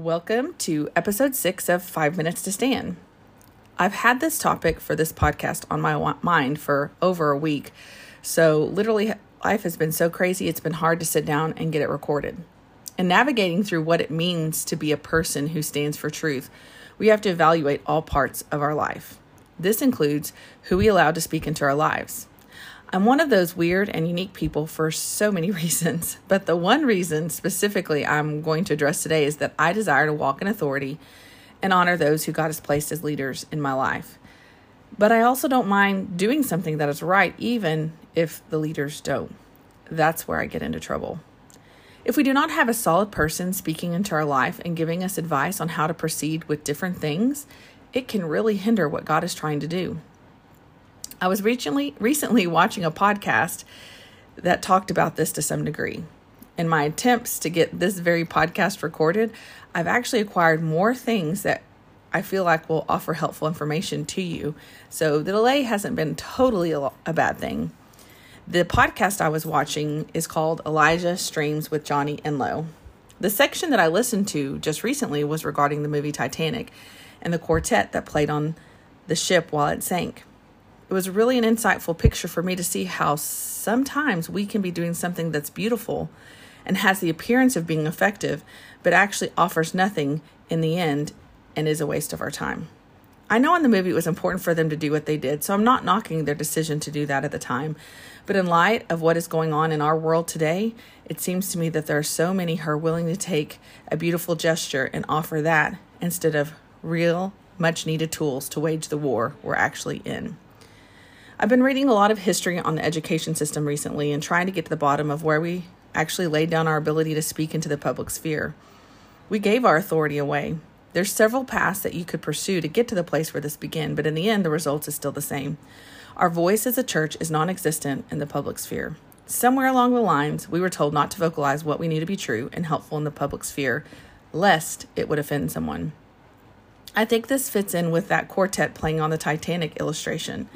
Welcome to episode six of Five Minutes to Stand. I've had this topic for this podcast on my mind for over a week. So, literally, life has been so crazy, it's been hard to sit down and get it recorded. And navigating through what it means to be a person who stands for truth, we have to evaluate all parts of our life. This includes who we allow to speak into our lives. I'm one of those weird and unique people for so many reasons, but the one reason specifically I'm going to address today is that I desire to walk in authority and honor those who God has placed as leaders in my life. But I also don't mind doing something that is right, even if the leaders don't. That's where I get into trouble. If we do not have a solid person speaking into our life and giving us advice on how to proceed with different things, it can really hinder what God is trying to do. I was recently recently watching a podcast that talked about this to some degree. In my attempts to get this very podcast recorded, I've actually acquired more things that I feel like will offer helpful information to you. So the delay hasn't been totally a, bad thing. The podcast I was watching is called Elijah Streams with Johnny Enlow. The section that I listened to just recently was regarding the movie Titanic and the quartet that played on the ship while it sank it was really an insightful picture for me to see how sometimes we can be doing something that's beautiful and has the appearance of being effective, but actually offers nothing in the end and is a waste of our time. I know in the movie it was important for them to do what they did, so I'm not knocking their decision to do that at the time. But in light of what is going on in our world today, it seems to me that there are so many who are willing to take a beautiful gesture and offer that instead of real, much needed tools to wage the war we're actually in. I've been reading a lot of history on the education system recently and trying to get to the bottom of where we actually laid down our ability to speak into the public sphere. We gave our authority away. There's several paths that you could pursue to get to the place where this began, but in the end, the result is still the same. Our voice as a church is non existent in the public sphere. Somewhere along the lines, we were told not to vocalize what we knew to be true and helpful in the public sphere, lest it would offend someone. I think this fits in with that quartet playing on the Titanic illustration.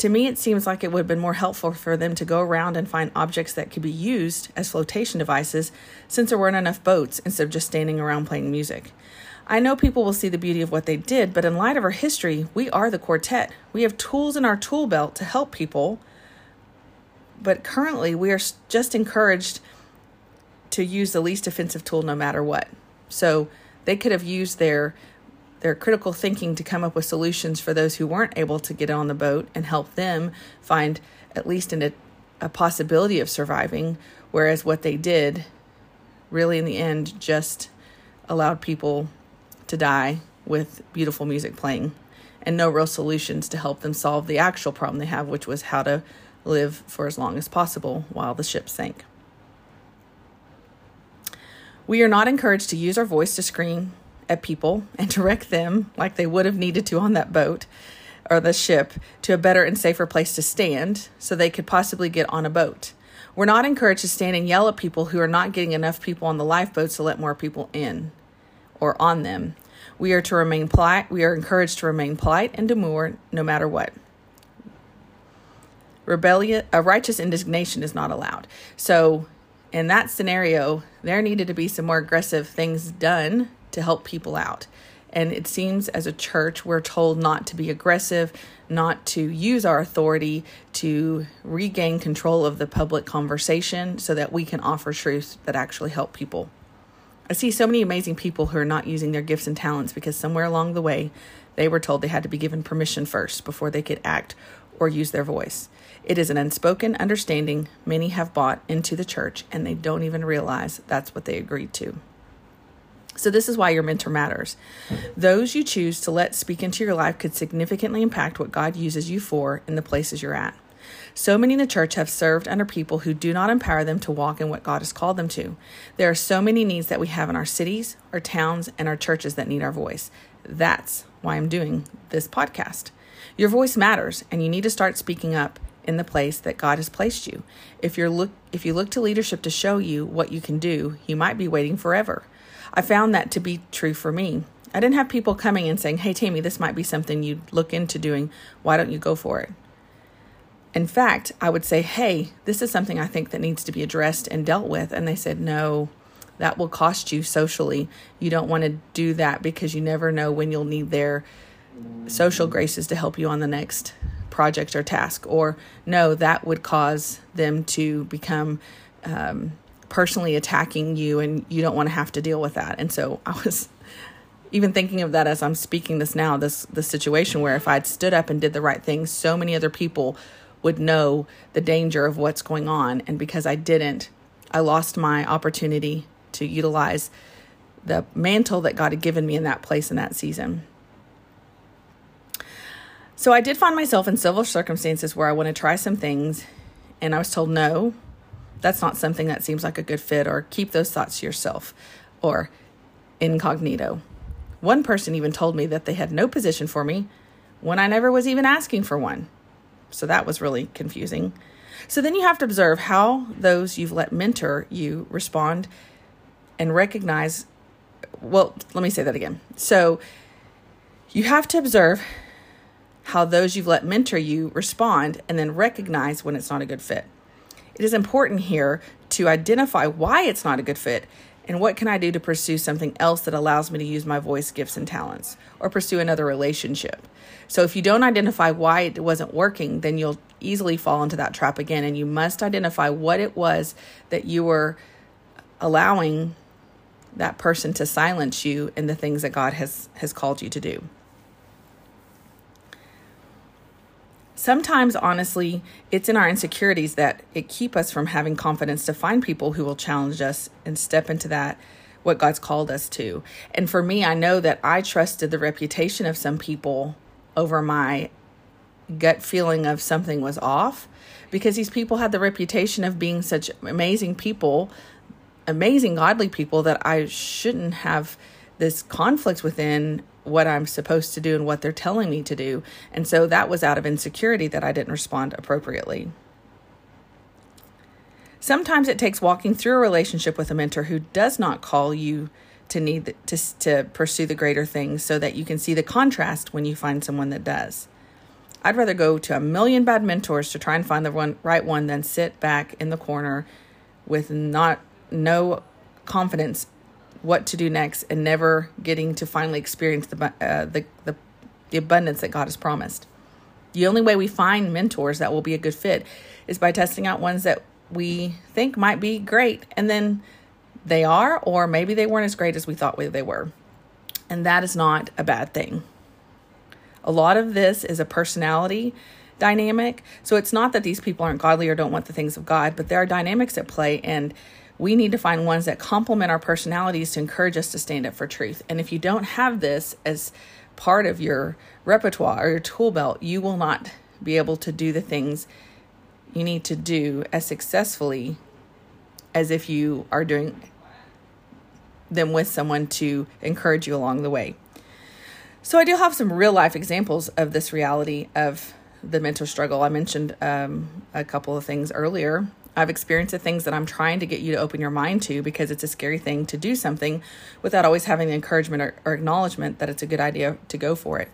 To me, it seems like it would have been more helpful for them to go around and find objects that could be used as flotation devices since there weren't enough boats instead of just standing around playing music. I know people will see the beauty of what they did, but in light of our history, we are the quartet. We have tools in our tool belt to help people, but currently we are just encouraged to use the least offensive tool no matter what. So they could have used their their critical thinking to come up with solutions for those who weren't able to get on the boat and help them find at least a, a possibility of surviving. Whereas what they did really, in the end, just allowed people to die with beautiful music playing and no real solutions to help them solve the actual problem they have, which was how to live for as long as possible while the ship sank. We are not encouraged to use our voice to scream at people and direct them, like they would have needed to on that boat or the ship, to a better and safer place to stand so they could possibly get on a boat. We're not encouraged to stand and yell at people who are not getting enough people on the lifeboats to let more people in or on them. We are to remain polite. We are encouraged to remain polite and demure no matter what. Rebellion, a righteous indignation is not allowed. So, in that scenario, there needed to be some more aggressive things done to help people out. And it seems as a church, we're told not to be aggressive, not to use our authority to regain control of the public conversation so that we can offer truths that actually help people. I see so many amazing people who are not using their gifts and talents because somewhere along the way they were told they had to be given permission first before they could act or use their voice. It is an unspoken understanding many have bought into the church and they don't even realize that's what they agreed to. So, this is why your mentor matters. Those you choose to let speak into your life could significantly impact what God uses you for in the places you're at. So many in the church have served under people who do not empower them to walk in what God has called them to. There are so many needs that we have in our cities, our towns, and our churches that need our voice. That's why I'm doing this podcast. Your voice matters, and you need to start speaking up in the place that God has placed you. If you look if you look to leadership to show you what you can do, you might be waiting forever. I found that to be true for me. I didn't have people coming and saying, Hey, Tammy, this might be something you'd look into doing. Why don't you go for it? In fact, I would say, Hey, this is something I think that needs to be addressed and dealt with. And they said, No, that will cost you socially. You don't want to do that because you never know when you'll need their social graces to help you on the next project or task. Or no, that would cause them to become um, personally attacking you, and you don't want to have to deal with that. And so I was even thinking of that as I'm speaking this now, this the situation where if I'd stood up and did the right thing, so many other people would know the danger of what's going on. And because I didn't, I lost my opportunity to utilize the mantle that God had given me in that place in that season. So I did find myself in several circumstances where I want to try some things, and I was told, no, that's not something that seems like a good fit, or keep those thoughts to yourself, or incognito. One person even told me that they had no position for me when I never was even asking for one. So that was really confusing. So then you have to observe how those you've let mentor you respond and recognize. Well, let me say that again. So you have to observe how those you've let mentor you respond and then recognize when it's not a good fit. It is important here to identify why it's not a good fit and what can I do to pursue something else that allows me to use my voice gifts and talents or pursue another relationship. So if you don't identify why it wasn't working, then you'll easily fall into that trap again and you must identify what it was that you were allowing that person to silence you in the things that God has has called you to do. Sometimes, honestly, it's in our insecurities that it keep us from having confidence to find people who will challenge us and step into that what God's called us to. And for me, I know that I trusted the reputation of some people over my gut feeling of something was off because these people had the reputation of being such amazing people, amazing godly people that I shouldn't have this conflict within what I'm supposed to do and what they're telling me to do. And so that was out of insecurity that I didn't respond appropriately. Sometimes it takes walking through a relationship with a mentor who does not call you to need to, to pursue the greater things so that you can see the contrast when you find someone that does. I'd rather go to a million bad mentors to try and find the one right one than sit back in the corner with not no confidence what to do next and never getting to finally experience the, uh, the, the, the abundance that God has promised. The only way we find mentors that will be a good fit is by testing out ones that we think might be great and then they are, or maybe they weren't as great as we thought they were. And that is not a bad thing. A lot of this is a personality dynamic. So it's not that these people aren't godly or don't want the things of God, but there are dynamics at play. And we need to find ones that complement our personalities to encourage us to stand up for truth. And if you don't have this as part of your repertoire or your tool belt, you will not be able to do the things you need to do as successfully as if you are doing them with someone to encourage you along the way. So, I do have some real life examples of this reality of the mental struggle. I mentioned um, a couple of things earlier I've experienced the things that I'm trying to get you to open your mind to because it's a scary thing to do something without always having the encouragement or, or acknowledgement that it's a good idea to go for it.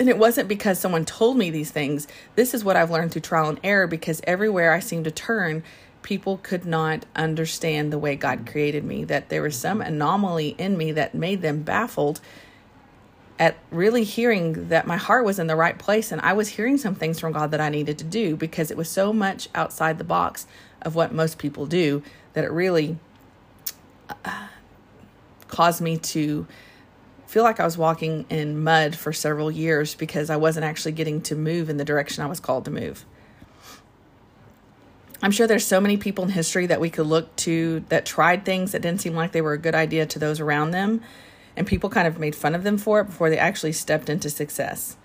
And it wasn't because someone told me these things. This is what I've learned through trial and error because everywhere I seem to turn, people could not understand the way God created me, that there was some anomaly in me that made them baffled at really hearing that my heart was in the right place and I was hearing some things from God that I needed to do because it was so much outside the box of what most people do that it really uh, caused me to feel like I was walking in mud for several years because I wasn't actually getting to move in the direction I was called to move. I'm sure there's so many people in history that we could look to that tried things that didn't seem like they were a good idea to those around them and people kind of made fun of them for it before they actually stepped into success.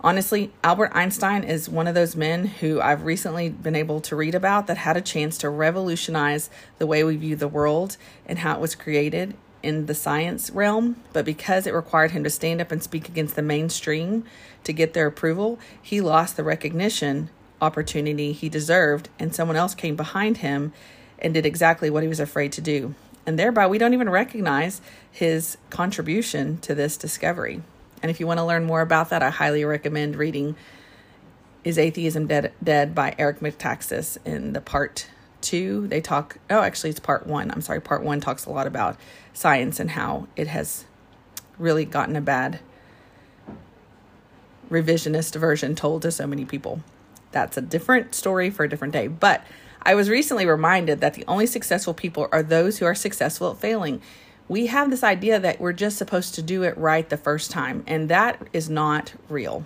Honestly, Albert Einstein is one of those men who I've recently been able to read about that had a chance to revolutionize the way we view the world and how it was created in the science realm, but because it required him to stand up and speak against the mainstream to get their approval, he lost the recognition opportunity he deserved, and someone else came behind him and did exactly what he was afraid to do and thereby we don't even recognize his contribution to this discovery. And if you want to learn more about that, I highly recommend reading Is Atheism Dead, Dead by Eric Metaxas in the part two, they talk, oh, actually, it's part one. I'm sorry, part one talks a lot about science and how it has really gotten a bad revisionist version told to so many people. That's a different story for a different day. But I was recently reminded that the only successful people are those who are successful at failing. We have this idea that we're just supposed to do it right the first time, and that is not real.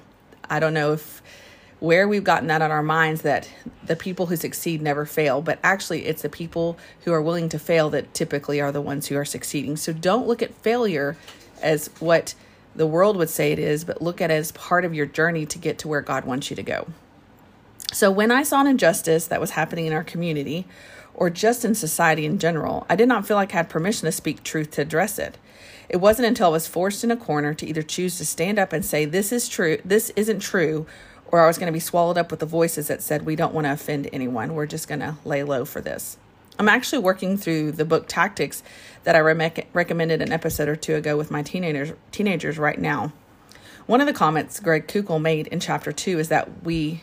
I don't know if where we've gotten that on our minds that the people who succeed never fail, but actually it's the people who are willing to fail that typically are the ones who are succeeding. So don't look at failure as what the world would say it is, but look at it as part of your journey to get to where God wants you to go. So when I saw an injustice that was happening in our community, or just in society in general, I did not feel like I had permission to speak truth to address it. It wasn't until I was forced in a corner to either choose to stand up and say, This is true, this isn't true, or I was going to be swallowed up with the voices that said, We don't want to offend anyone. We're just going to lay low for this. I'm actually working through the book Tactics that I re- recommended an episode or two ago with my teenagers, teenagers right now. One of the comments Greg Koukl made in chapter two is that we,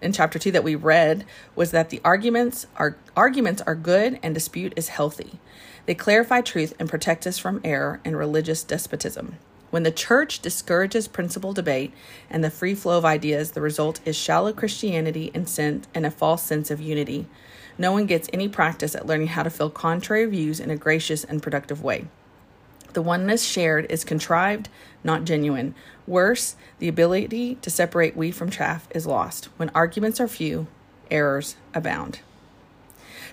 in chapter two that we read, was that the arguments are arguments are good and dispute is healthy. They clarify truth and protect us from error and religious despotism. When the church discourages principled debate and the free flow of ideas, the result is shallow Christianity and, sin- and a false sense of unity. No one gets any practice at learning how to fill contrary views in a gracious and productive way. The oneness shared is contrived, not genuine. Worse, the ability to separate wheat from chaff is lost. When arguments are few, errors abound.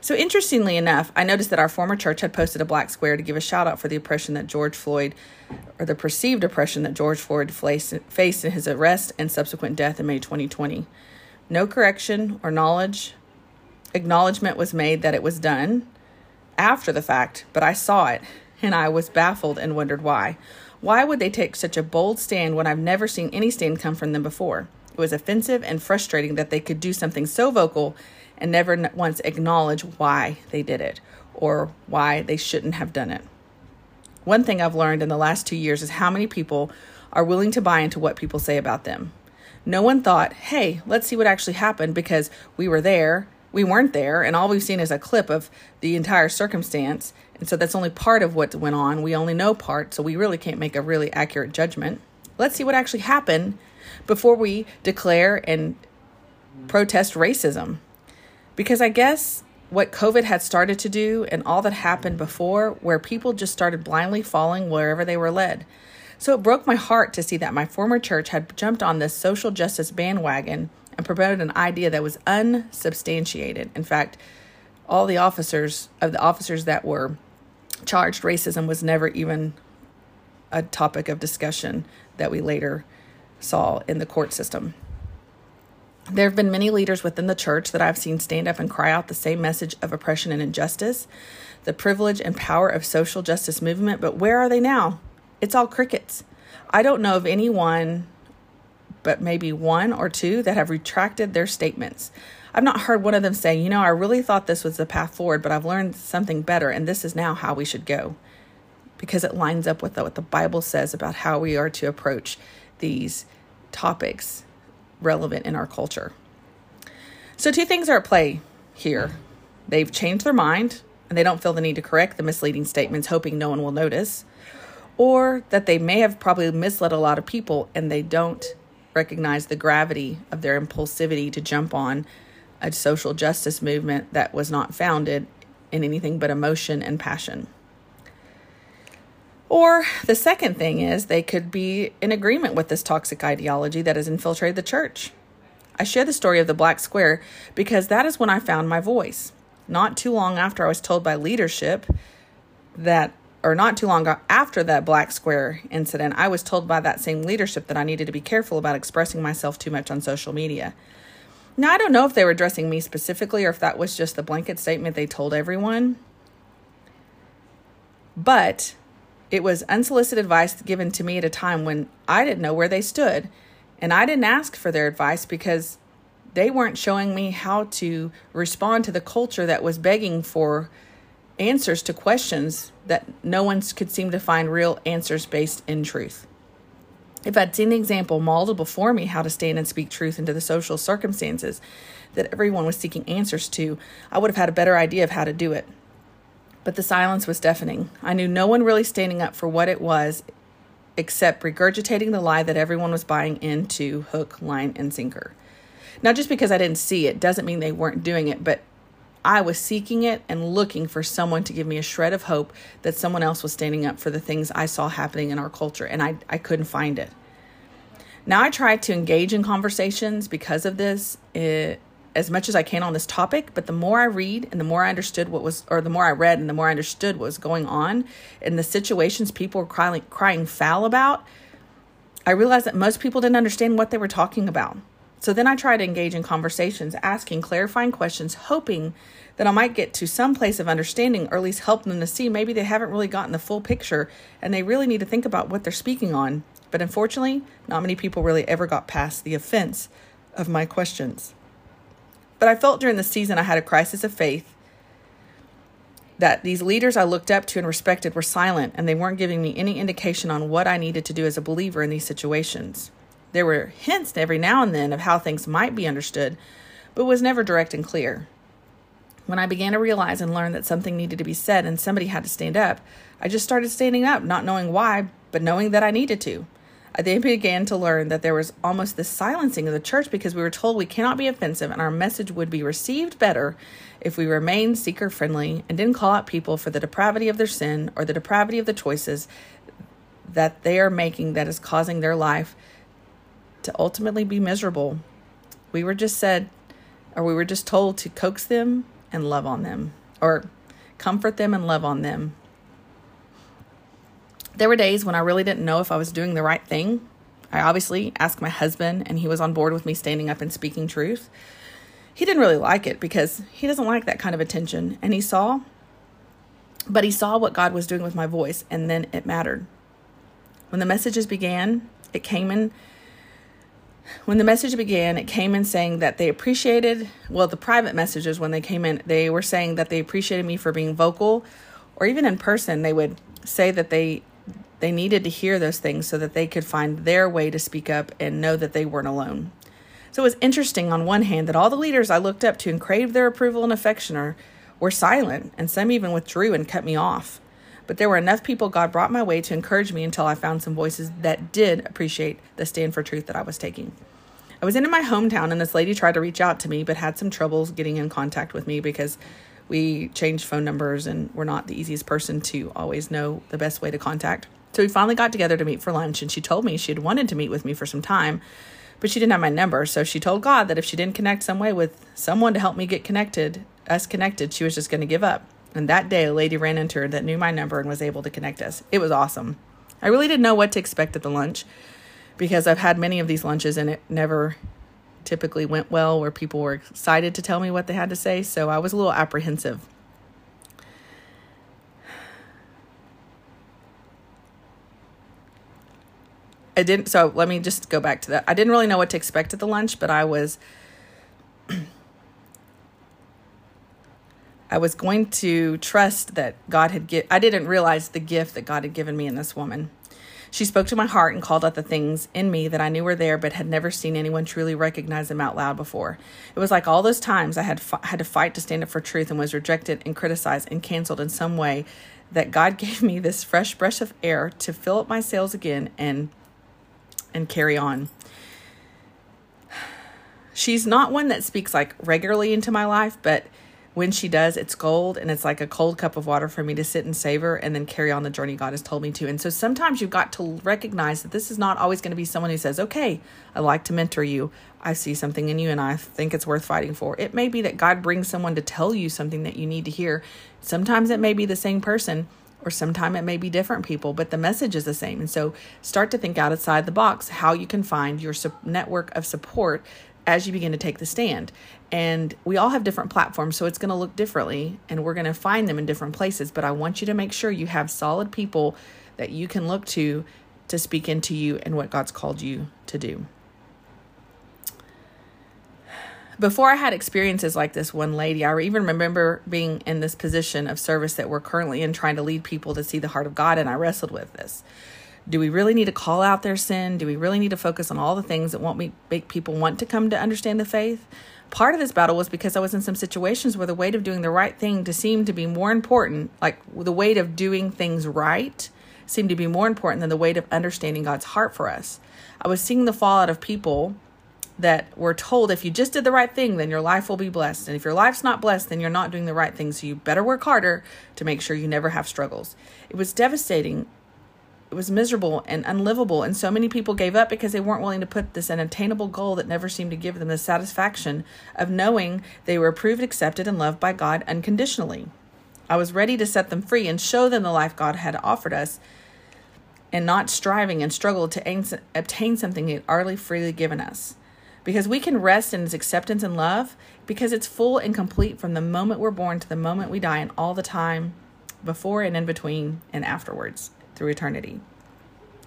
So, interestingly enough, I noticed that our former church had posted a black square to give a shout out for the oppression that George Floyd, or the perceived oppression that George Floyd faced in his arrest and subsequent death in May 2020. No correction or knowledge, acknowledgement was made that it was done after the fact, but I saw it and I was baffled and wondered why. Why would they take such a bold stand when I've never seen any stand come from them before? It was offensive and frustrating that they could do something so vocal and never once acknowledge why they did it or why they shouldn't have done it. One thing I've learned in the last two years is how many people are willing to buy into what people say about them. No one thought, hey, let's see what actually happened because we were there, we weren't there, and all we've seen is a clip of the entire circumstance. And so that's only part of what went on. We only know part, so we really can't make a really accurate judgment. Let's see what actually happened before we declare and protest racism. Because I guess what COVID had started to do and all that happened before, where people just started blindly falling wherever they were led. So it broke my heart to see that my former church had jumped on this social justice bandwagon and promoted an idea that was unsubstantiated. In fact, all the officers of the officers that were charged racism was never even a topic of discussion that we later saw in the court system. There have been many leaders within the church that I've seen stand up and cry out the same message of oppression and injustice, the privilege and power of social justice movement, but where are they now? It's all crickets. I don't know of anyone, but maybe one or two, that have retracted their statements. I've not heard one of them say, you know, I really thought this was the path forward, but I've learned something better, and this is now how we should go. Because it lines up with what the Bible says about how we are to approach these topics relevant in our culture. So, two things are at play here. They've changed their mind and they don't feel the need to correct the misleading statements, hoping no one will notice, or that they may have probably misled a lot of people and they don't recognize the gravity of their impulsivity to jump on a social justice movement that was not founded in anything but emotion and passion. Or the second thing is they could be in agreement with this toxic ideology that has infiltrated the church. I share the story of the black square because that is when I found my voice. Not too long after I was told by leadership that, or not too long after that black square incident, I was told by that same leadership that I needed to be careful about expressing myself too much on social media. Now, I don't know if they were addressing me specifically or if that was just the blanket statement they told everyone. But it was unsolicited advice given to me at a time when I didn't know where they stood. And I didn't ask for their advice because they weren't showing me how to respond to the culture that was begging for answers to questions that no one could seem to find real answers based in truth. If I'd seen the example modeled before me how to stand and speak truth into the social circumstances that everyone was seeking answers to, I would have had a better idea of how to do it. But the silence was deafening. I knew no one really standing up for what it was except regurgitating the lie that everyone was buying into hook, line, and sinker. Now, just because I didn't see it doesn't mean they weren't doing it, but I was seeking it and looking for someone to give me a shred of hope that someone else was standing up for the things I saw happening in our culture, and I, I couldn't find it. Now, I try to engage in conversations because of this it, as much as I can on this topic, but the more I read and the more I understood what was, or the more I read and the more I understood what was going on in the situations people were crying, crying foul about, I realized that most people didn't understand what they were talking about. So then I try to engage in conversations, asking clarifying questions, hoping that I might get to some place of understanding or at least help them to see maybe they haven't really gotten the full picture and they really need to think about what they're speaking on. But unfortunately, not many people really ever got past the offense of my questions. But I felt during the season I had a crisis of faith that these leaders I looked up to and respected were silent and they weren't giving me any indication on what I needed to do as a believer in these situations. There were hints every now and then of how things might be understood, but was never direct and clear. When I began to realize and learn that something needed to be said and somebody had to stand up, I just started standing up, not knowing why, but knowing that I needed to. I then began to learn that there was almost this silencing of the church because we were told we cannot be offensive and our message would be received better if we remained seeker friendly and didn't call out people for the depravity of their sin or the depravity of the choices that they are making that is causing their life to ultimately be miserable. We were just said, or we were just told to coax them and love on them, or comfort them and love on them. There were days when I really didn't know if I was doing the right thing. I obviously asked my husband, and he was on board with me standing up and speaking truth. He didn't really like it because he doesn't like that kind of attention, and he saw, but he saw what God was doing with my voice, and then it mattered. When the messages began, it came in when the message began, it came in saying that they appreciated, well, the private messages when they came in, they were saying that they appreciated me for being vocal, or even in person, they would say that they they needed to hear those things so that they could find their way to speak up and know that they weren't alone. So it was interesting on one hand that all the leaders I looked up to and craved their approval and affection were silent, and some even withdrew and cut me off. But there were enough people God brought my way to encourage me until I found some voices that did appreciate the stand for truth that I was taking. I was in my hometown and this lady tried to reach out to me, but had some troubles getting in contact with me because we changed phone numbers and we're not the easiest person to always know the best way to contact. So we finally got together to meet for lunch, and she told me she had wanted to meet with me for some time, but she didn't have my number. So she told God that if she didn't connect some way with someone to help me get connected, us connected, she was just going to give up. And that day, a lady ran into her that knew my number and was able to connect us. It was awesome. I really didn't know what to expect at the lunch because I've had many of these lunches and it never typically went well where people were excited to tell me what they had to say. So I was a little apprehensive. I didn't, so let me just go back to that. I didn't really know what to expect at the lunch, but I was I was going to trust that God had given, I didn't realize the gift that God had given me in this woman. She spoke to my heart and called out the things in me that I knew were there, but had never seen anyone truly recognize them out loud before. It was like all those times I had had to fight to stand up for truth and was rejected and criticized and canceled in some way. That God gave me this fresh breath of air to fill up my sails again and and carry on. She's not one that speaks like regularly into my life, but when she does, it's gold and it's like a cold cup of water for me to sit and savor and then carry on the journey God has told me to. And so sometimes you've got to recognize that this is not always going to be someone who says, Okay, I like to mentor you. I see something in you and I think it's worth fighting for. It may be that God brings someone to tell you something that you need to hear. Sometimes it may be the same person or sometimes it may be different people, but the message is the same. And so start to think outside the box how you can find your network of support as you begin to take the stand. And we all have different platforms, so it's going to look differently, and we're going to find them in different places. But I want you to make sure you have solid people that you can look to to speak into you and what God's called you to do. Before I had experiences like this one lady, I even remember being in this position of service that we're currently in, trying to lead people to see the heart of God, and I wrestled with this. Do we really need to call out their sin? Do we really need to focus on all the things that won't make people want to come to understand the faith? Part of this battle was because I was in some situations where the weight of doing the right thing to seem to be more important, like the weight of doing things right seemed to be more important than the weight of understanding God's heart for us. I was seeing the fallout of people that were told if you just did the right thing, then your life will be blessed. And if your life's not blessed, then you're not doing the right thing. So you better work harder to make sure you never have struggles. It was devastating. It was miserable and unlivable. And so many people gave up because they weren't willing to put this unattainable goal that never seemed to give them the satisfaction of knowing they were approved, accepted, and loved by God unconditionally. I was ready to set them free and show them the life God had offered us and not striving and struggle to obtain something He had already freely given us because we can rest in his acceptance and love because it's full and complete from the moment we're born to the moment we die and all the time before and in between and afterwards through eternity.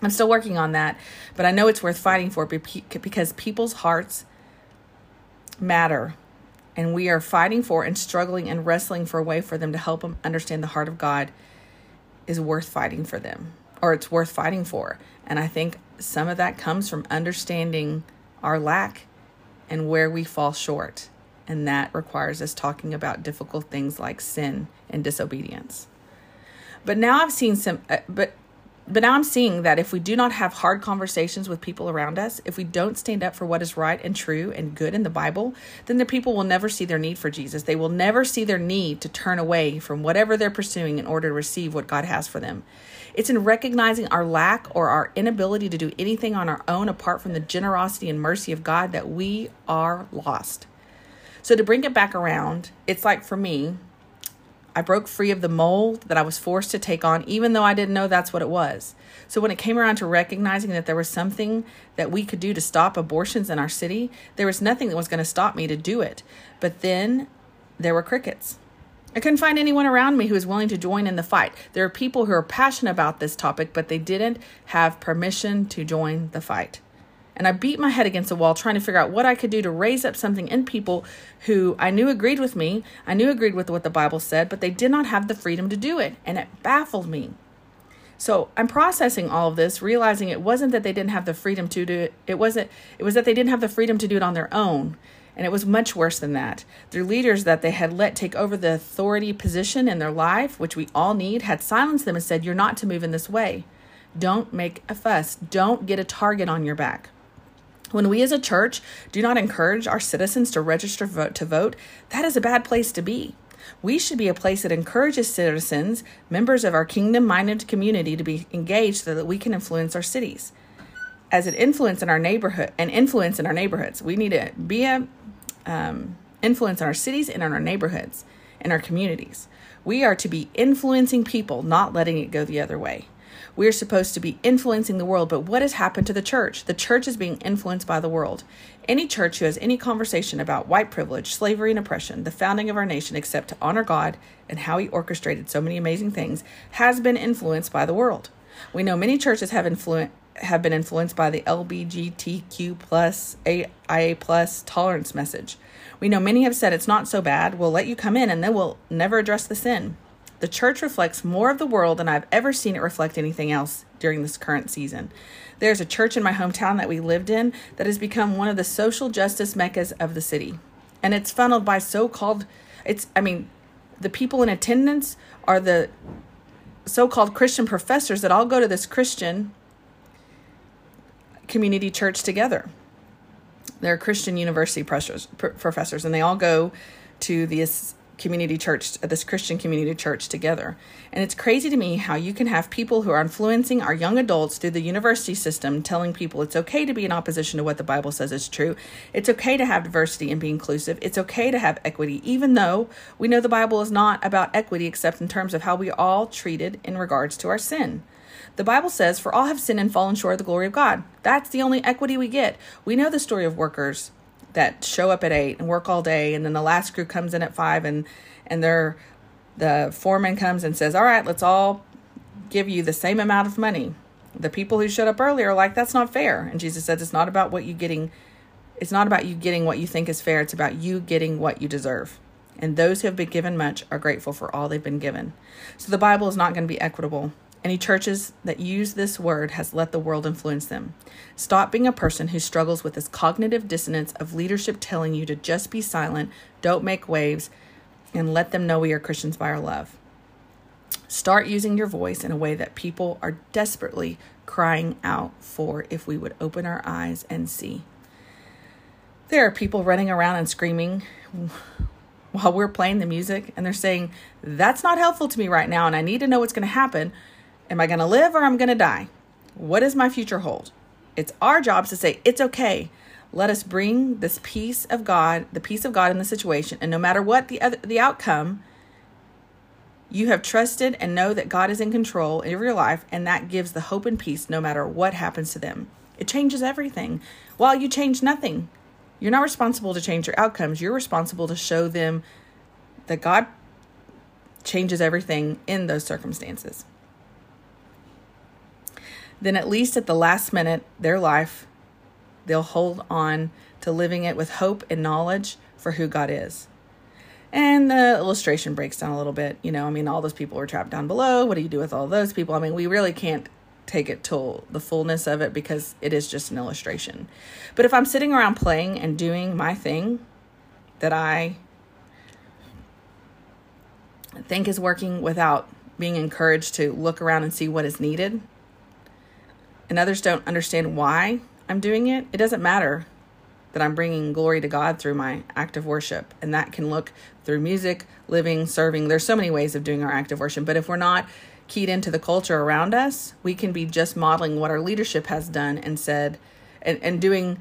I'm still working on that, but I know it's worth fighting for because people's hearts matter. And we are fighting for and struggling and wrestling for a way for them to help them understand the heart of God is worth fighting for them, or it's worth fighting for. And I think some of that comes from understanding our lack and where we fall short. And that requires us talking about difficult things like sin and disobedience. But now I've seen some, uh, but but now I'm seeing that if we do not have hard conversations with people around us, if we don't stand up for what is right and true and good in the Bible, then the people will never see their need for Jesus. They will never see their need to turn away from whatever they're pursuing in order to receive what God has for them. It's in recognizing our lack or our inability to do anything on our own apart from the generosity and mercy of God that we are lost. So, to bring it back around, it's like for me, I broke free of the mold that I was forced to take on, even though I didn't know that's what it was. So, when it came around to recognizing that there was something that we could do to stop abortions in our city, there was nothing that was going to stop me to do it. But then there were crickets. I couldn't find anyone around me who was willing to join in the fight. There are people who are passionate about this topic, but they didn't have permission to join the fight. And I beat my head against the wall trying to figure out what I could do to raise up something in people who I knew agreed with me, I knew agreed with what the Bible said, but they did not have the freedom to do it. And it baffled me. So I'm processing all of this, realizing it wasn't that they didn't have the freedom to do it. It wasn't, it was that they didn't have the freedom to do it on their own. And it was much worse than that. Their leaders that they had let take over the authority position in their life, which we all need, had silenced them and said, You're not to move in this way. Don't make a fuss. Don't get a target on your back. When we as a church do not encourage our citizens to register vote to vote, that is a bad place to be. We should be a place that encourages citizens, members of our kingdom minded community, to be engaged so that we can influence our cities. As an influence in our neighborhood and influence in our neighborhoods, we need to be a um, influence in our cities and in our neighborhoods and our communities. We are to be influencing people, not letting it go the other way. We are supposed to be influencing the world, but what has happened to the church? The church is being influenced by the world. Any church who has any conversation about white privilege, slavery, and oppression, the founding of our nation, except to honor God and how He orchestrated so many amazing things, has been influenced by the world. We know many churches have influenced have been influenced by the LBGTQ plus AIA plus tolerance message. We know many have said it's not so bad, we'll let you come in and then we'll never address the sin. The church reflects more of the world than I've ever seen it reflect anything else during this current season. There's a church in my hometown that we lived in that has become one of the social justice meccas of the city. And it's funneled by so called, it's, I mean, the people in attendance are the so called Christian professors that all go to this Christian community church together. They're Christian university professors, and they all go to this community church, this Christian community church together. And it's crazy to me how you can have people who are influencing our young adults through the university system, telling people it's okay to be in opposition to what the Bible says is true. It's okay to have diversity and be inclusive. It's okay to have equity, even though we know the Bible is not about equity except in terms of how we all treated in regards to our sin. The Bible says, For all have sinned and fallen short of the glory of God. That's the only equity we get. We know the story of workers that show up at eight and work all day, and then the last crew comes in at five, and and their the foreman comes and says, "All right, let's all give you the same amount of money." The people who showed up earlier are like, "That's not fair." And Jesus says, "It's not about what you getting. It's not about you getting what you think is fair. It's about you getting what you deserve." And those who have been given much are grateful for all they've been given. So the Bible is not going to be equitable Any churches that use this word has let the world influence them. Stop being a person who struggles with this cognitive dissonance of leadership telling you to just be silent, don't make waves, and let them know we are Christians by our love. Start using your voice in a way that people are desperately crying out for if we would open our eyes and see. There are people running around and screaming while we're playing the music, and they're saying, That's not helpful to me right now, and I need to know what's going to happen. Am I going to live or I'm going to die? What does my future hold? It's our job to say, It's okay. Let us bring this peace of God, the peace of God in the situation, and no matter what the other, the outcome, you have trusted and know that God is in control of your life, and that gives the hope and peace no matter what happens to them. It changes everything. While you change nothing, you're not responsible to change your outcomes. You're responsible to show them that God changes everything in those circumstances. Then, at least at the last minute, their life, they'll hold on to living it with hope and knowledge for who God is. And the illustration breaks down a little bit. You know, I mean, all those people were trapped down below. What do you do with all those people? I mean, we really can't take it to the fullness of it because it is just an illustration. But if I'm sitting around playing and doing my thing that I think is working without being encouraged to look around and see what is needed, and others don't understand why I'm doing it, it doesn't matter that I'm bringing glory to God through my act of worship. And that can look through music, living, serving. There's so many ways of doing our act of worship. But if we're not keyed into the culture around us, we can be just modeling what our leadership has done and said, and, and doing,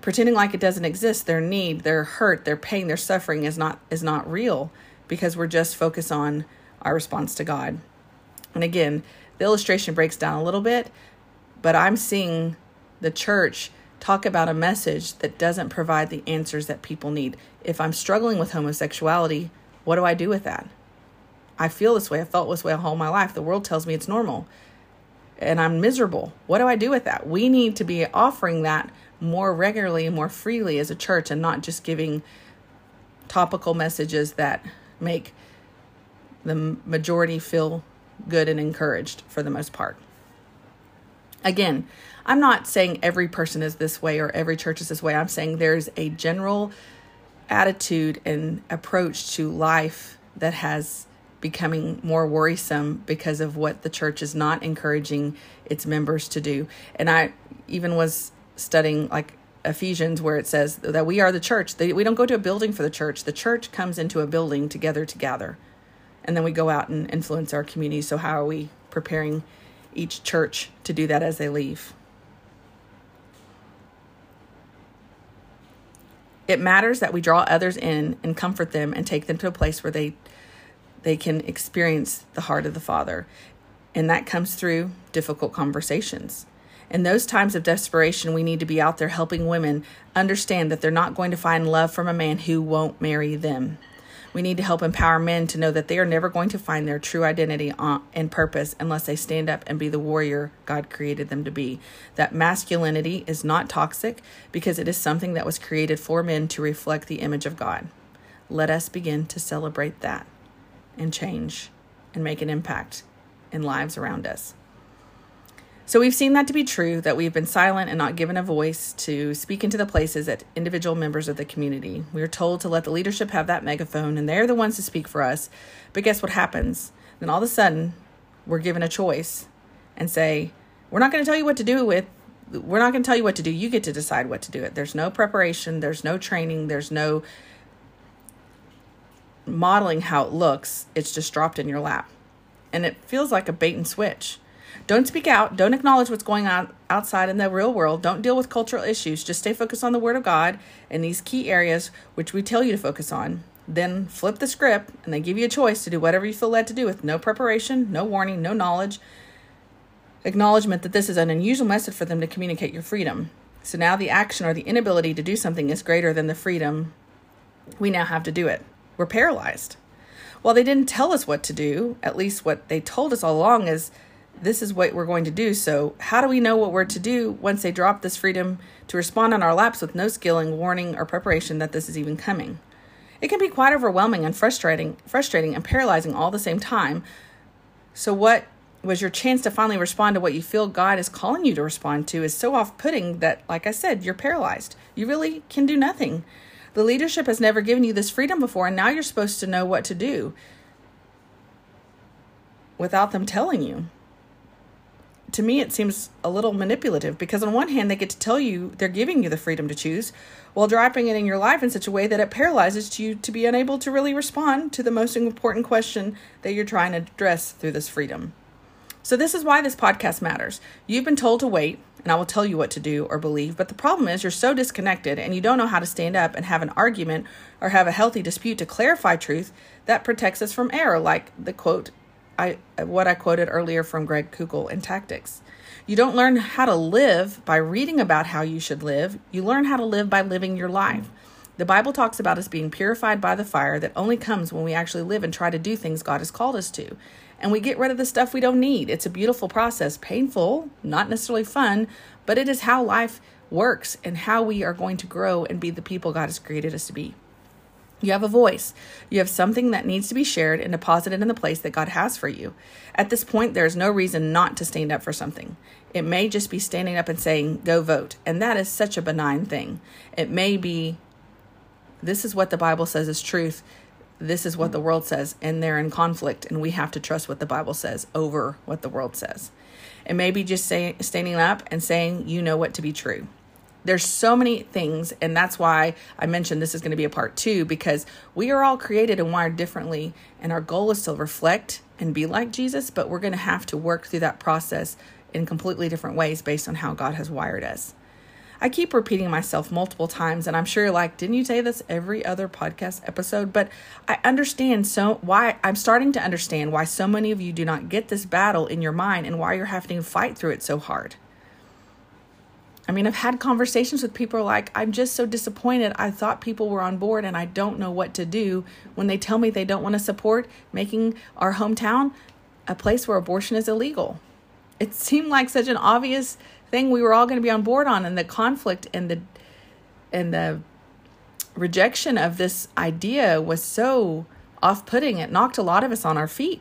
pretending like it doesn't exist. Their need, their hurt, their pain, their suffering is not is not real because we're just focused on our response to God. And again, the illustration breaks down a little bit, but I'm seeing the church talk about a message that doesn't provide the answers that people need. If I'm struggling with homosexuality, what do I do with that? I feel this way. I felt this way all my life. The world tells me it's normal and I'm miserable. What do I do with that? We need to be offering that more regularly and more freely as a church and not just giving topical messages that make the majority feel good and encouraged for the most part. Again, I'm not saying every person is this way or every church is this way. I'm saying there's a general attitude and approach to life that has becoming more worrisome because of what the church is not encouraging its members to do. And I even was studying like Ephesians where it says that we are the church. We don't go to a building for the church. The church comes into a building together to gather. And then we go out and influence our community. So how are we preparing each church to do that as they leave? It matters that we draw others in and comfort them and take them to a place where they they can experience the heart of the Father. And that comes through difficult conversations. In those times of desperation, we need to be out there helping women understand that they're not going to find love from a man who won't marry them. We need to help empower men to know that they are never going to find their true identity uh, and purpose unless they stand up and be the warrior God created them to be. That masculinity is not toxic because it is something that was created for men to reflect the image of God. Let us begin to celebrate that and change and make an impact in lives around us. So we've seen that to be true, that we've been silent and not given a voice to speak into the places that individual members of the community. We are told to let the leadership have that megaphone and they're the ones to speak for us. But guess what happens? Then all of a sudden, we're given a choice and say, we're not going to tell you what to do with we're not going to tell you what to do. You get to decide what to do it. There's no preparation, there's no training, there's no modeling how it looks, it's just dropped in your lap. And it feels like a bait and switch. Don't speak out. Don't acknowledge what's going on outside in the real world. Don't deal with cultural issues. Just stay focused on the Word of God in these key areas which we tell you to focus on. Then flip the script and they give you a choice to do whatever you feel led to do with no preparation, no warning, no knowledge. Acknowledgement that this is an unusual method for them to communicate your freedom. So now the action or the inability to do something is greater than the freedom we now have to do it. We're paralyzed. Well, they didn't tell us what to do. At least what they told us all along is this is what we're going to do. So, how do we know what we're to do once they drop this freedom to respond on our laps with no skilling, warning, or preparation that this is even coming? It can be quite overwhelming and frustrating, frustrating and paralyzing all the same time. So, what was your chance to finally respond to what you feel God is calling you to respond to is so off putting that, like I said, you're paralyzed. You really can do nothing. The leadership has never given you this freedom before, and now you're supposed to know what to do without them telling you. To me, it seems a little manipulative because, on one hand, they get to tell you they're giving you the freedom to choose while dropping it in your life in such a way that it paralyzes you to be unable to really respond to the most important question that you're trying to address through this freedom. So, this is why this podcast matters. You've been told to wait, and I will tell you what to do or believe, but the problem is you're so disconnected and you don't know how to stand up and have an argument or have a healthy dispute to clarify truth that protects us from error, like the quote I what I quoted earlier from Greg Koukl in Tactics. You don't learn how to live by reading about how you should live. You learn how to live by living your life. The Bible talks about us being purified by the fire that only comes when we actually live and try to do things God has called us to and we get rid of the stuff we don't need. It's a beautiful process, painful, not necessarily fun, but it is how life works and how we are going to grow and be the people God has created us to be. You have a voice. You have something that needs to be shared and deposited in the place that God has for you. At this point, there is no reason not to stand up for something. It may just be standing up and saying, Go vote. And that is such a benign thing. It may be, This is what the Bible says is truth this is what the world says, and they're in conflict, and we have to trust what the Bible says over what the world says. It may be just say, standing up and saying, you know what to be true. There's so many things, and that's why I mentioned this is going to be a part two because we are all created and wired differently, and our goal is to reflect and be like Jesus, but we're going to have to work through that process in completely different ways based on how God has wired us. I keep repeating myself multiple times, and I'm sure you're like, didn't you say this every other podcast episode? But I understand so why I'm starting to understand why so many of you do not get this battle in your mind and why you're having to fight through it so hard. I mean, I've had conversations with people like, I'm just so disappointed. I thought people were on board and I don't know what to do when they tell me they don't want to support making our hometown a place where abortion is illegal. It seemed like such an obvious thing we were all going to be on board on and the conflict and the and the rejection of this idea was so off-putting it knocked a lot of us on our feet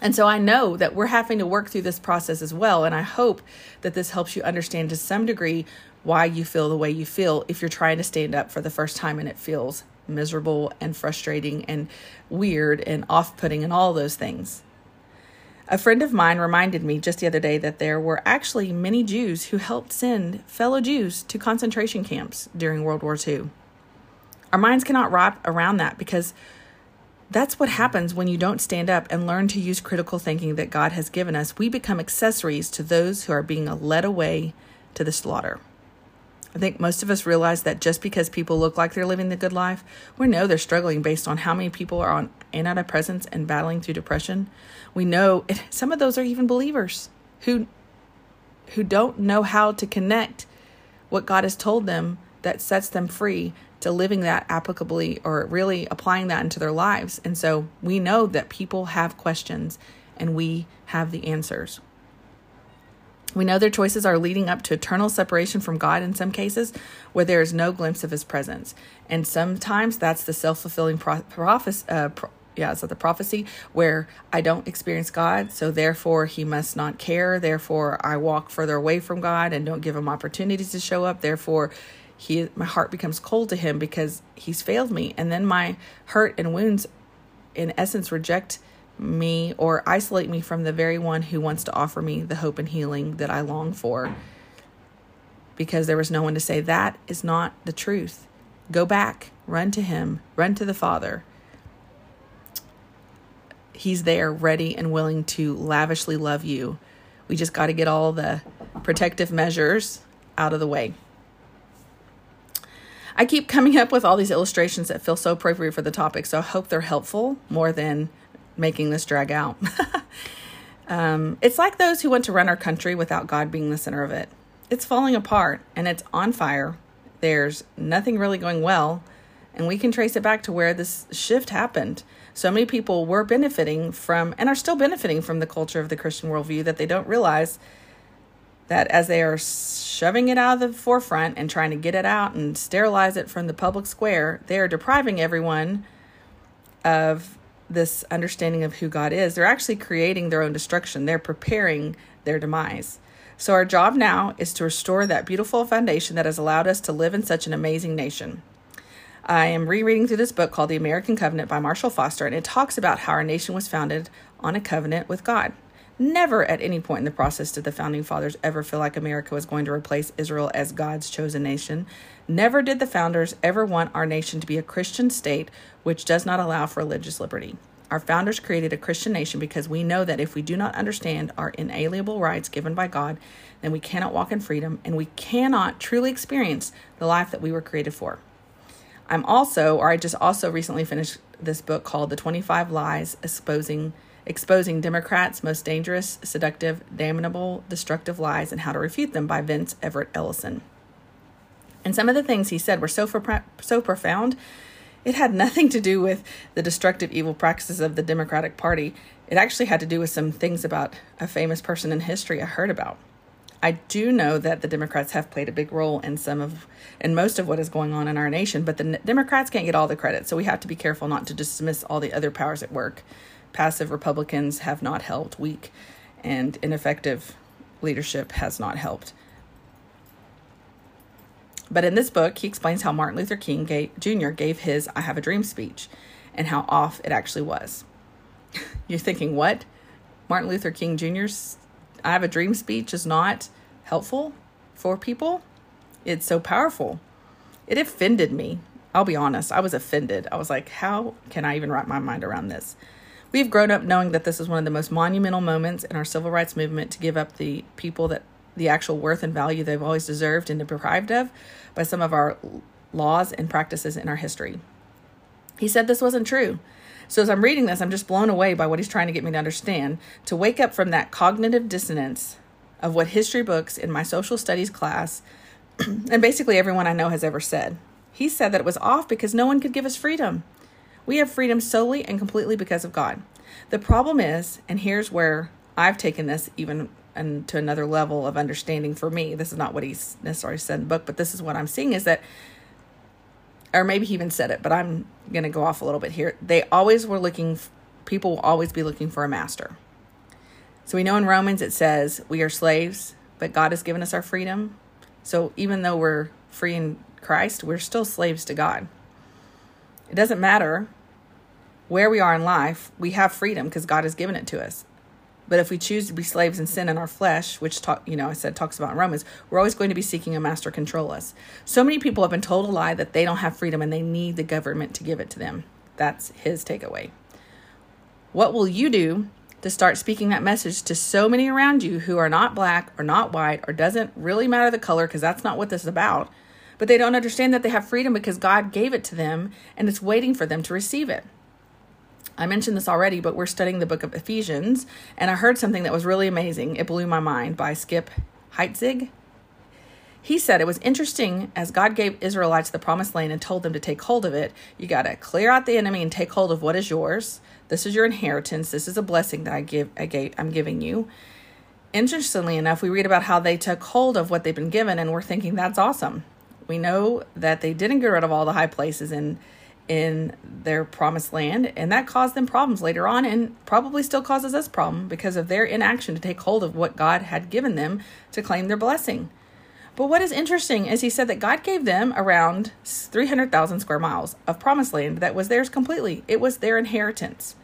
and so I know that we're having to work through this process as well. And I hope that this helps you understand to some degree why you feel the way you feel if you're trying to stand up for the first time and it feels miserable and frustrating and weird and off putting and all those things. A friend of mine reminded me just the other day that there were actually many Jews who helped send fellow Jews to concentration camps during World War II. Our minds cannot wrap around that because that's what happens when you don't stand up and learn to use critical thinking that God has given us. We become accessories to those who are being led away to the slaughter. I think most of us realize that just because people look like they're living the good life, we know they're struggling based on how many people are on antidepressants and battling through depression. We know it, some of those are even believers who who don't know how to connect what God has told them that sets them free to living that applicably or really applying that into their lives. And so we know that people have questions and we have the answers. We know their choices are leading up to eternal separation from God in some cases, where there is no glimpse of His presence, and sometimes that's the self fulfilling pro- prophecy. Uh, pro- yeah, so the prophecy where I don't experience God, so therefore He must not care. Therefore, I walk further away from God and don't give Him opportunities to show up. Therefore, he my heart becomes cold to Him because He's failed me, and then my hurt and wounds, in essence, reject me or isolate me from the very one who wants to offer me the hope and healing that I long for because there was no one to say that is not the truth. Go back, run to him, run to the Father. He's there ready and willing to lavishly love you. We just got to get all the protective measures out of the way. I keep coming up with all these illustrations that feel so appropriate for the topic, so I hope they're helpful more than making this drag out. um, it's like those who want to run our country without God being the center of it. It's falling apart and it's on fire. There's nothing really going well, and we can trace it back to where this shift happened. So many people were benefiting from and are still benefiting from the culture of the Christian worldview that they don't realize that as they are shoving it out of the forefront and trying to get it out and sterilize it from the public square, they are depriving everyone of this understanding of who God is, they're actually creating their own destruction. They're preparing their demise. So, our job now is to restore that beautiful foundation that has allowed us to live in such an amazing nation. I am rereading through this book called The American Covenant by Marshall Foster, and it talks about how our nation was founded on a covenant with God. Never at any point in the process did the founding fathers ever feel like America was going to replace Israel as God's chosen nation. Never did the founders ever want our nation to be a Christian state which does not allow for religious liberty. Our founders created a Christian nation because we know that if we do not understand our inalienable rights given by God, then we cannot walk in freedom and we cannot truly experience the life that we were created for. I'm also, or I just also recently finished this book called The 25 Lies Exposing Exposing Democrats' Most Dangerous, Seductive, Damnable, Destructive Lies and How to Refute Them by Vince Everett Ellison. And some of the things he said were so, so profound, it had nothing to do with the destructive evil practices of the Democratic Party. It actually had to do with some things about a famous person in history I heard about. I do know that the Democrats have played a big role in some of and most of what is going on in our nation, but the Democrats can't get all the credit. So we have to be careful not to dismiss all the other powers at work passive Republicans have not helped, weak and ineffective leadership has not helped. But in this book, he explains how Martin Luther King gave, Jr. gave his I Have a Dream speech and how off it actually was. You're thinking, what? Martin Luther King Jr.'s I Have a Dream speech is not helpful for people? It's so powerful. It offended me. I'll be honest, I was offended. I was like, how can I even wrap my mind around this? We've grown up knowing that this is one of the most monumental moments in our civil rights movement to give up the people that the actual worth and value they've always deserved and deprived of by some of our laws and practices in our history. He said this wasn't true. So as I'm reading this, I'm just blown away by what he's trying to get me to understand, to wake up from that cognitive dissonance of what history books in my social studies class and basically everyone I know has ever said. He said that it was off because no one could give us freedom. We have freedom solely and completely because of God. The problem is, and here's where I've taken this even and to another level of understanding for me. This is not what he's necessarily said in the book, but this is what I'm seeing is that, or maybe he even said it, but I'm going to go off a little bit here. They always were looking, people will always be looking for a master. So we know in Romans it says we are slaves, but God has given us our freedom. So even though we're free in Christ, we're still slaves to God. It doesn't matter where we are in life, we have freedom because God has given it to us. But if we choose to be slaves and sin in our flesh, which talk, you know, I said talks about in Romans, we're always going to be seeking a master control us. So many people have been told a lie that they don't have freedom and they need the government to give it to them. That's his takeaway. What will you do to start speaking that message to so many around you who are not black or not white or doesn't really matter the color because that's not what this is about, but they don't understand that they have freedom because God gave it to them and it's waiting for them to receive it. I mentioned this already, but we're studying the book of Ephesians, and I heard something that was really amazing. It blew my mind by Skip Heitzig. He said it was interesting as God gave Israelites the promised land and told them to take hold of it. You got to clear out the enemy and take hold of what is yours. This is your inheritance. This is a blessing that I give. I gave. I'm giving you. Interestingly enough, we read about how they took hold of what they've been given, and we're thinking that's awesome. We know that they didn't get rid of all the high places and in their promised land, and that caused them problems later on and probably still causes us problem because of their inaction to take hold of what God had given them to claim their blessing. But what is interesting is he said that God gave them around 300,000 square miles of promised land that was theirs completely. It was their inheritance.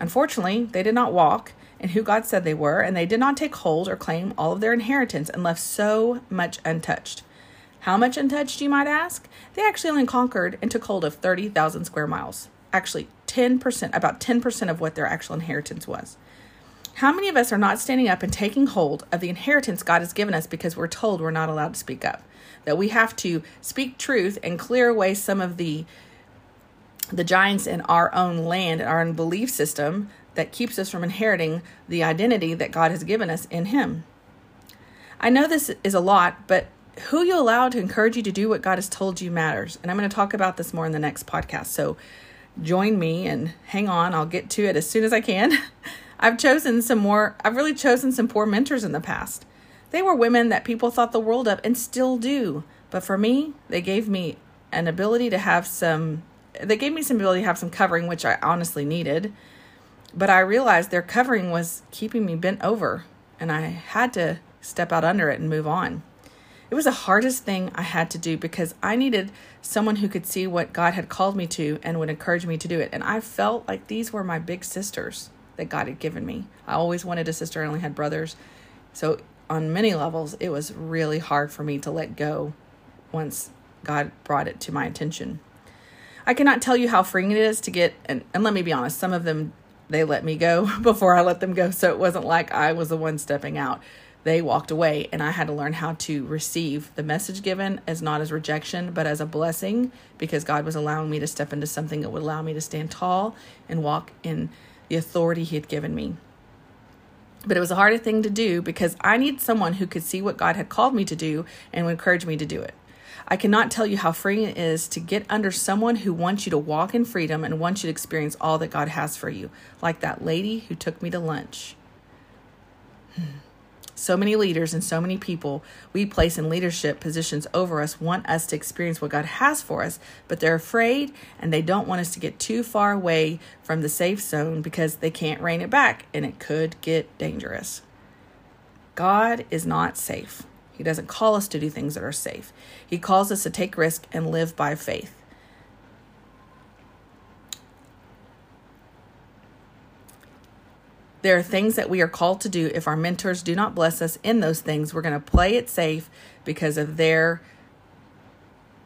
Unfortunately, they did not walk in who God said they were, and they did not take hold or claim all of their inheritance and left so much untouched. How much untouched, you might ask? They actually only conquered and took hold of 30,000 square miles. Actually, 10%, about 10% of what their actual inheritance was. How many of us are not standing up and taking hold of the inheritance God has given us because we're told we're not allowed to speak up? That we have to speak truth and clear away some of the the giants in our own land, and our own belief system that keeps us from inheriting the identity that God has given us in Him. I know this is a lot, but who you allow to encourage you to do what God has told you matters. And I'm going to talk about this more in the next podcast. So join me and hang on. I'll get to it as soon as I can. I've chosen some more, I've really chosen some poor mentors in the past. They were women that people thought the world of and still do. But for me, they gave me an ability to have some they gave me some ability to have some covering, which I honestly needed. But I realized their covering was keeping me bent over, and I had to step out under it and move on. It was the hardest thing I had to do because I needed someone who could see what God had called me to and would encourage me to do it. And I felt like these were my big sisters that God had given me. I always wanted a sister, I only had brothers. So, on many levels, it was really hard for me to let go once God brought it to my attention. I cannot tell you how freeing it is to get, and, and let me be honest, some of them they let me go before I let them go. So it wasn't like I was the one stepping out they walked away and i had to learn how to receive the message given as not as rejection but as a blessing because god was allowing me to step into something that would allow me to stand tall and walk in the authority he had given me. But it was a harder thing to do because i need someone who could see what god had called me to do and would encourage me to do it. I cannot tell you how freeing it is to get under someone who wants you to walk in freedom and wants you to experience all that God has for you, like that lady who took me to lunch. Hmm. So many leaders and so many people we place in leadership positions over us want us to experience what God has for us, but they're afraid and they don't want us to get too far away from the safe zone because they can't rein it back and it could get dangerous. God is not safe. He doesn't call us to do things that are safe. He calls us to take risk and live by faith. There are things that we are called to do. If our mentors do not bless us in those things, we're going to play it safe because of their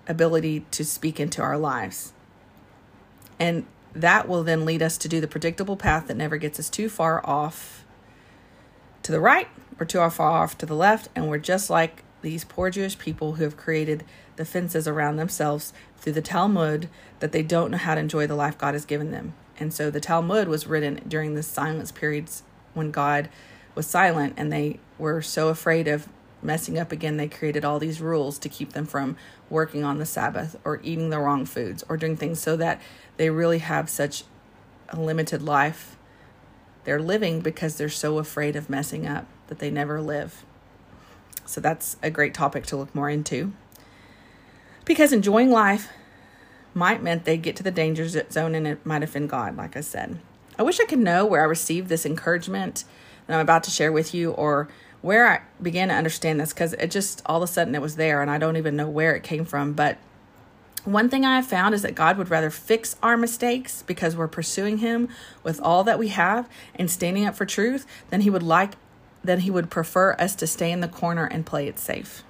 ability to speak into our lives. And that will then lead us to do the predictable path that never gets us too far off to the right or too far off to the left. And we're just like these poor Jewish people who have created the fences around themselves through the Talmud that they don't know how to enjoy the life God has given them. And so the Talmud was written during the silence periods when God was silent and they were so afraid of messing up again, they created all these rules to keep them from working on the Sabbath or eating the wrong foods or doing things so that they really have such a limited life. They're living because they're so afraid of messing up that they never live. So that's a great topic to look more into. Because enjoying life might meant they'd get to the danger zone and it might offend God, like I said. I wish I could know where I received this encouragement that I'm about to share with you or where I began to understand this because it just all of a sudden it was there and I don't even know where it came from. But one thing I have found is that God would rather fix our mistakes because we're pursuing Him with all that we have and standing up for truth than He would like, than He would prefer us to stay in the corner and play it safe.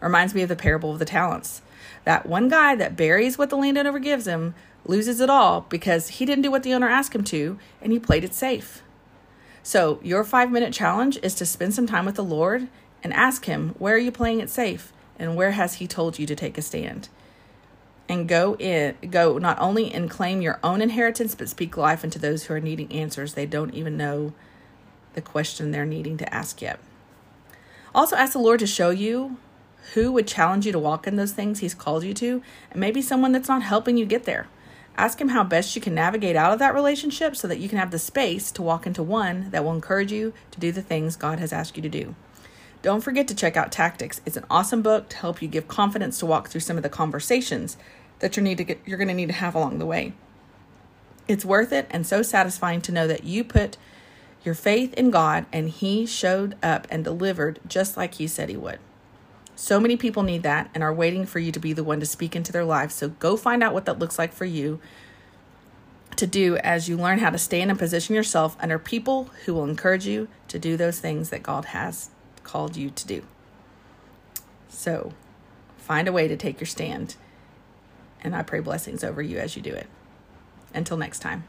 It reminds me of the parable of the talents. That one guy that buries what the landowner gives him loses it all because he didn't do what the owner asked him to and he played it safe. So, your five minute challenge is to spend some time with the Lord and ask Him, Where are you playing it safe? And where has He told you to take a stand? And go in, go not only and claim your own inheritance, but speak life into those who are needing answers. They don't even know the question they're needing to ask yet. Also, ask the Lord to show you who would challenge you to walk in those things He's called you to, and maybe someone that's not helping you get there. Ask Him how best you can navigate out of that relationship so that you can have the space to walk into one that will encourage you to do the things God has asked you to do. Don't forget to check out Tactics. It's an awesome book to help you give confidence to walk through some of the conversations that you're, need to get, you're going to need to have along the way. It's worth it and so satisfying to know that you put your faith in God and He showed up and delivered just like He said He would. So many people need that and are waiting for you to be the one to speak into their lives. So go find out what that looks like for you to do as you learn how to stand and position yourself under people who will encourage you to do those things that God has called you to do. So find a way to take your stand. And I pray blessings over you as you do it. Until next time.